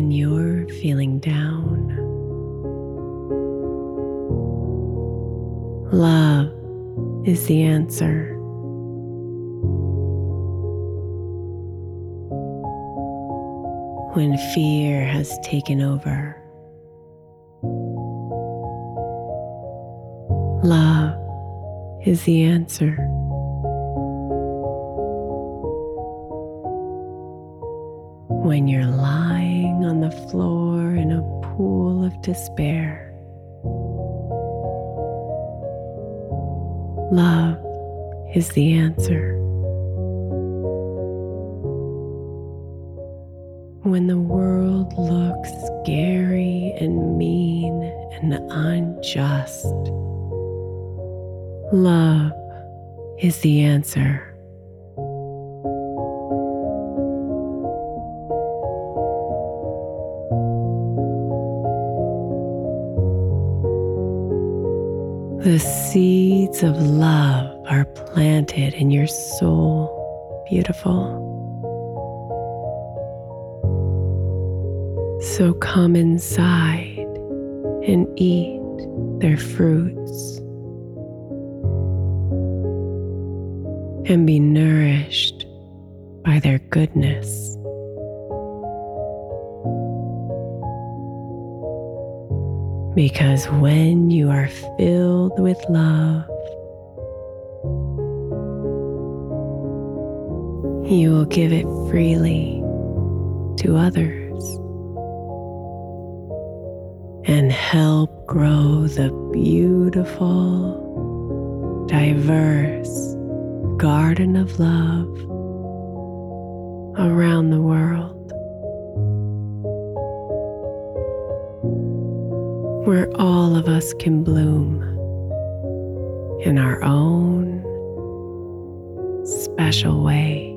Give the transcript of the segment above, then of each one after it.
When you're feeling down. Love is the answer. When fear has taken over, love is the answer. when you're lying of despair. Love is the answer. When the world looks scary and mean and unjust, love is the answer. Seeds of love are planted in your soul. Beautiful. So come inside and eat their fruits and be nourished by their goodness. Because when you are filled with love, you will give it freely to others and help grow the beautiful, diverse garden of love around the world. where all of us can bloom in our own special way.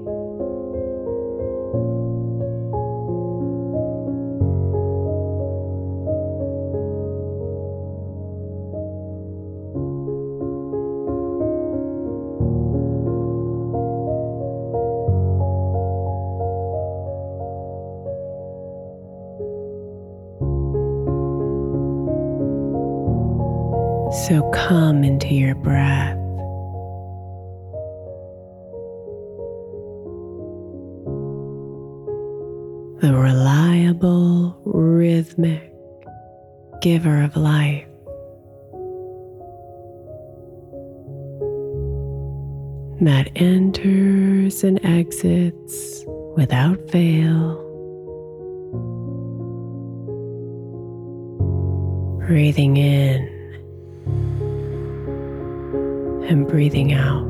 So come into your breath. The reliable, rhythmic giver of life. That enters and exits without fail. Breathing in and breathing out.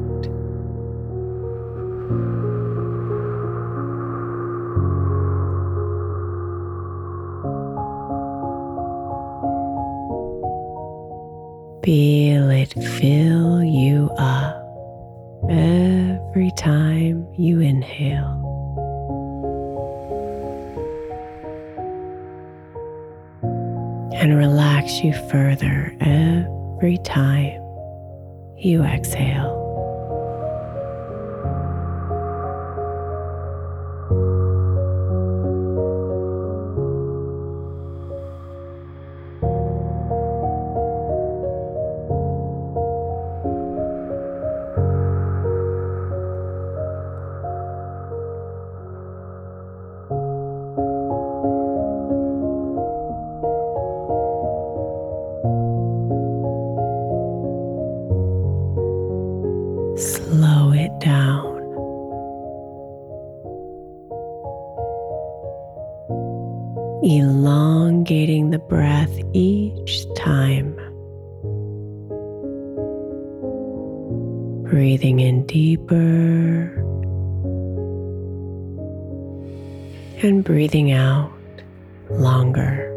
Feel it fill you up exhale. Elongating the breath each time. Breathing in deeper and breathing out longer.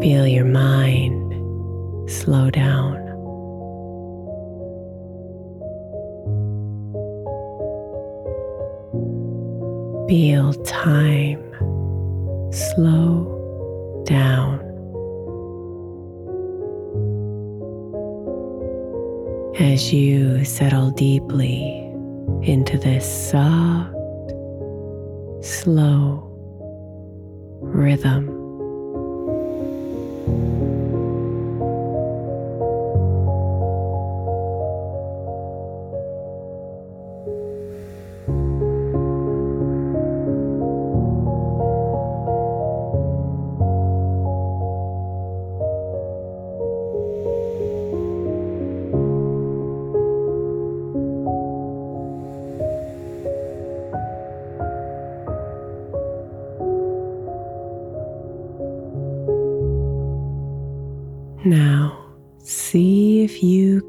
Feel your mind slow down. Feel time slow down. as you settle deeply into this soft, slow rhythm.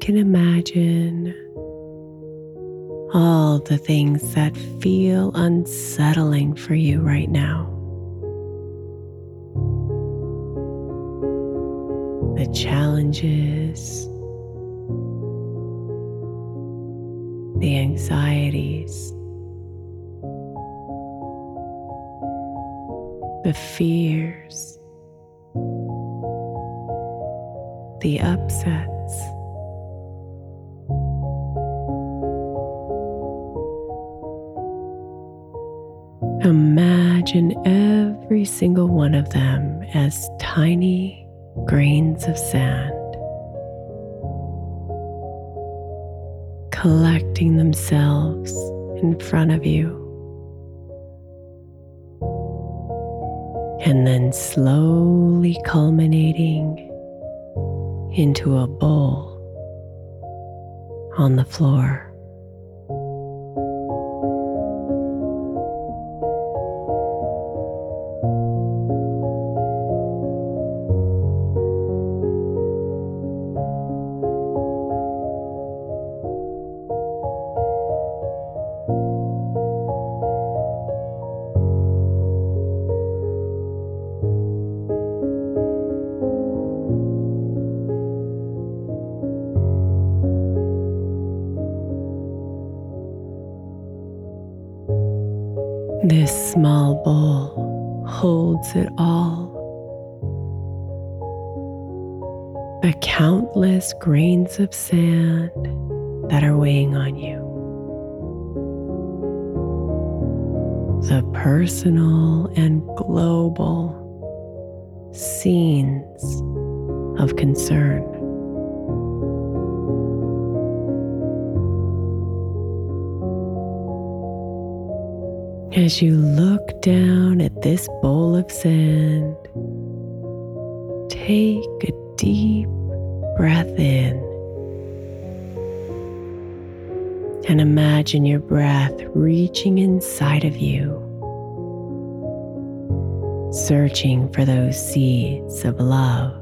Can imagine all the things that feel unsettling for you right now. The challenges, the anxieties, the fears. the upsets. Imagine every single one of them as tiny grains of sand, collecting themselves in front of you. And then slowly culminating into a bowl on the floor. It all. The countless grains of sand that are weighing on you. The personal and global scenes of concern. As you look down at this bowl of sand, take a deep breath in and imagine your breath reaching inside of you, searching for those seeds of love.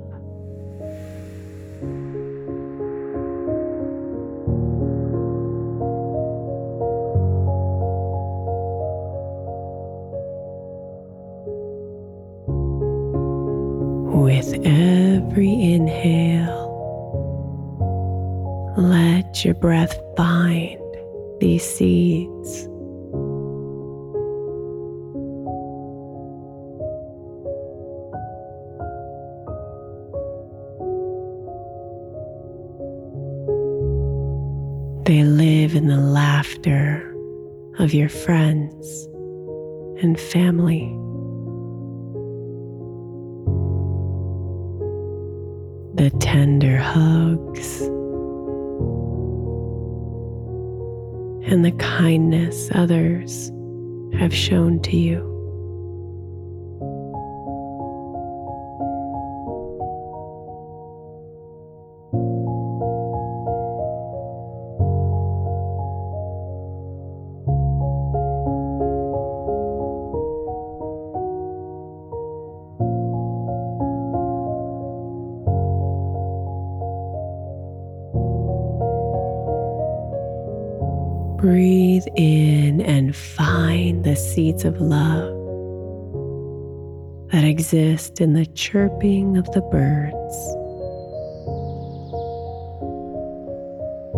With every inhale, let your breath find these seeds. They live in the laughter of your friends and family. And the kindness others have shown to you. Seeds of love that exist in the chirping of the birds,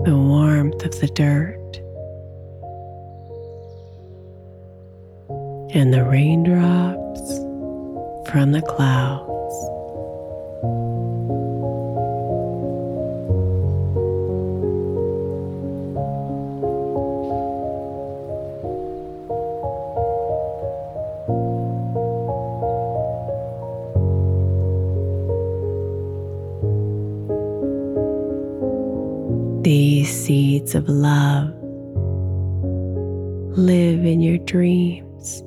the warmth of the dirt, and the raindrops from the clouds. These seeds of love. Live in your dreams.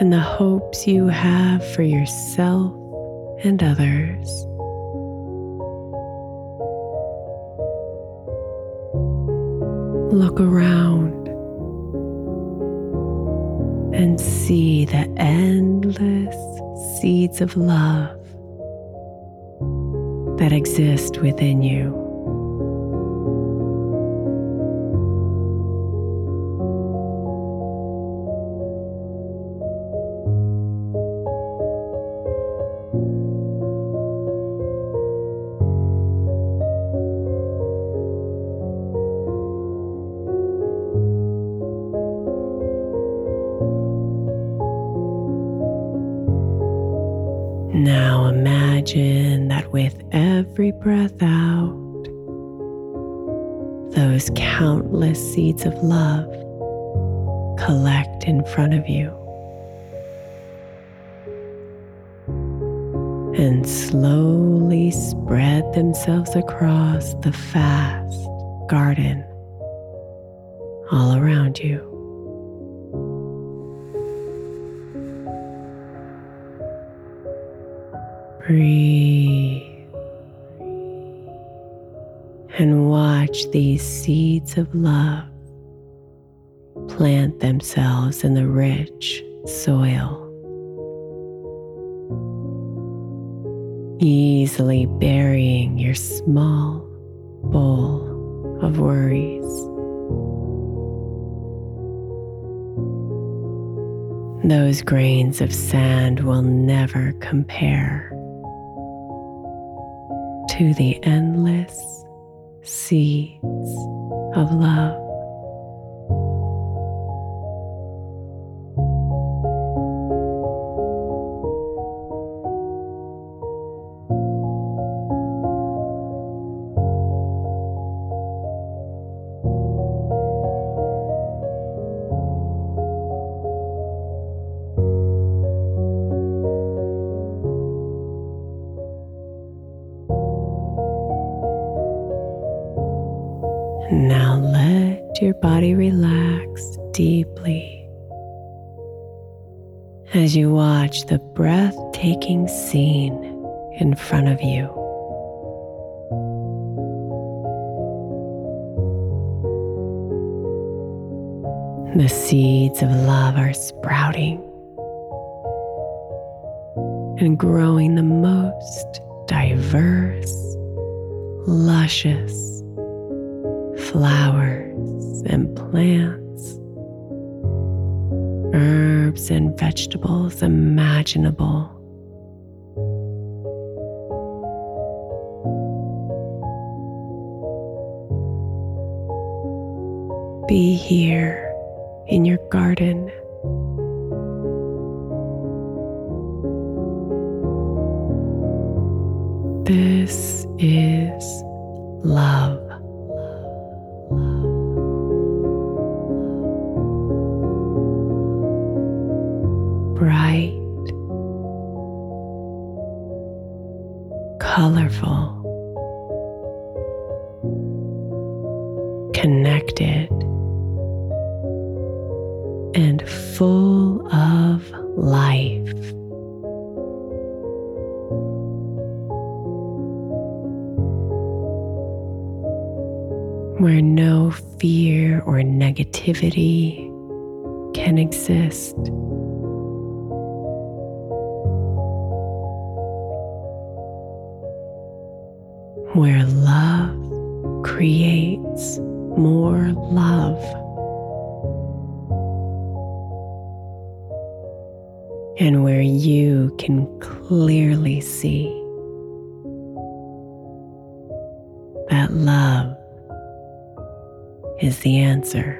And the hopes you have for yourself and others. Look around and see the endless seeds of love that exist within you. Front of you and slowly spread themselves across the vast garden all around you. Breathe and watch these seeds of love plant themselves in the rich soil, easily burying your small bowl of worries. Those grains of sand will never compare to the endless seeds of love. Now let your body relax deeply as you watch the breathtaking scene in front of you. The seeds of love are sprouting and growing the most diverse, luscious flowers and plants, herbs and vegetables imaginable. Be here in your garden. Connected and full of life. Where no fear or negativity can exist. Where love. and where you can clearly see that love is the answer.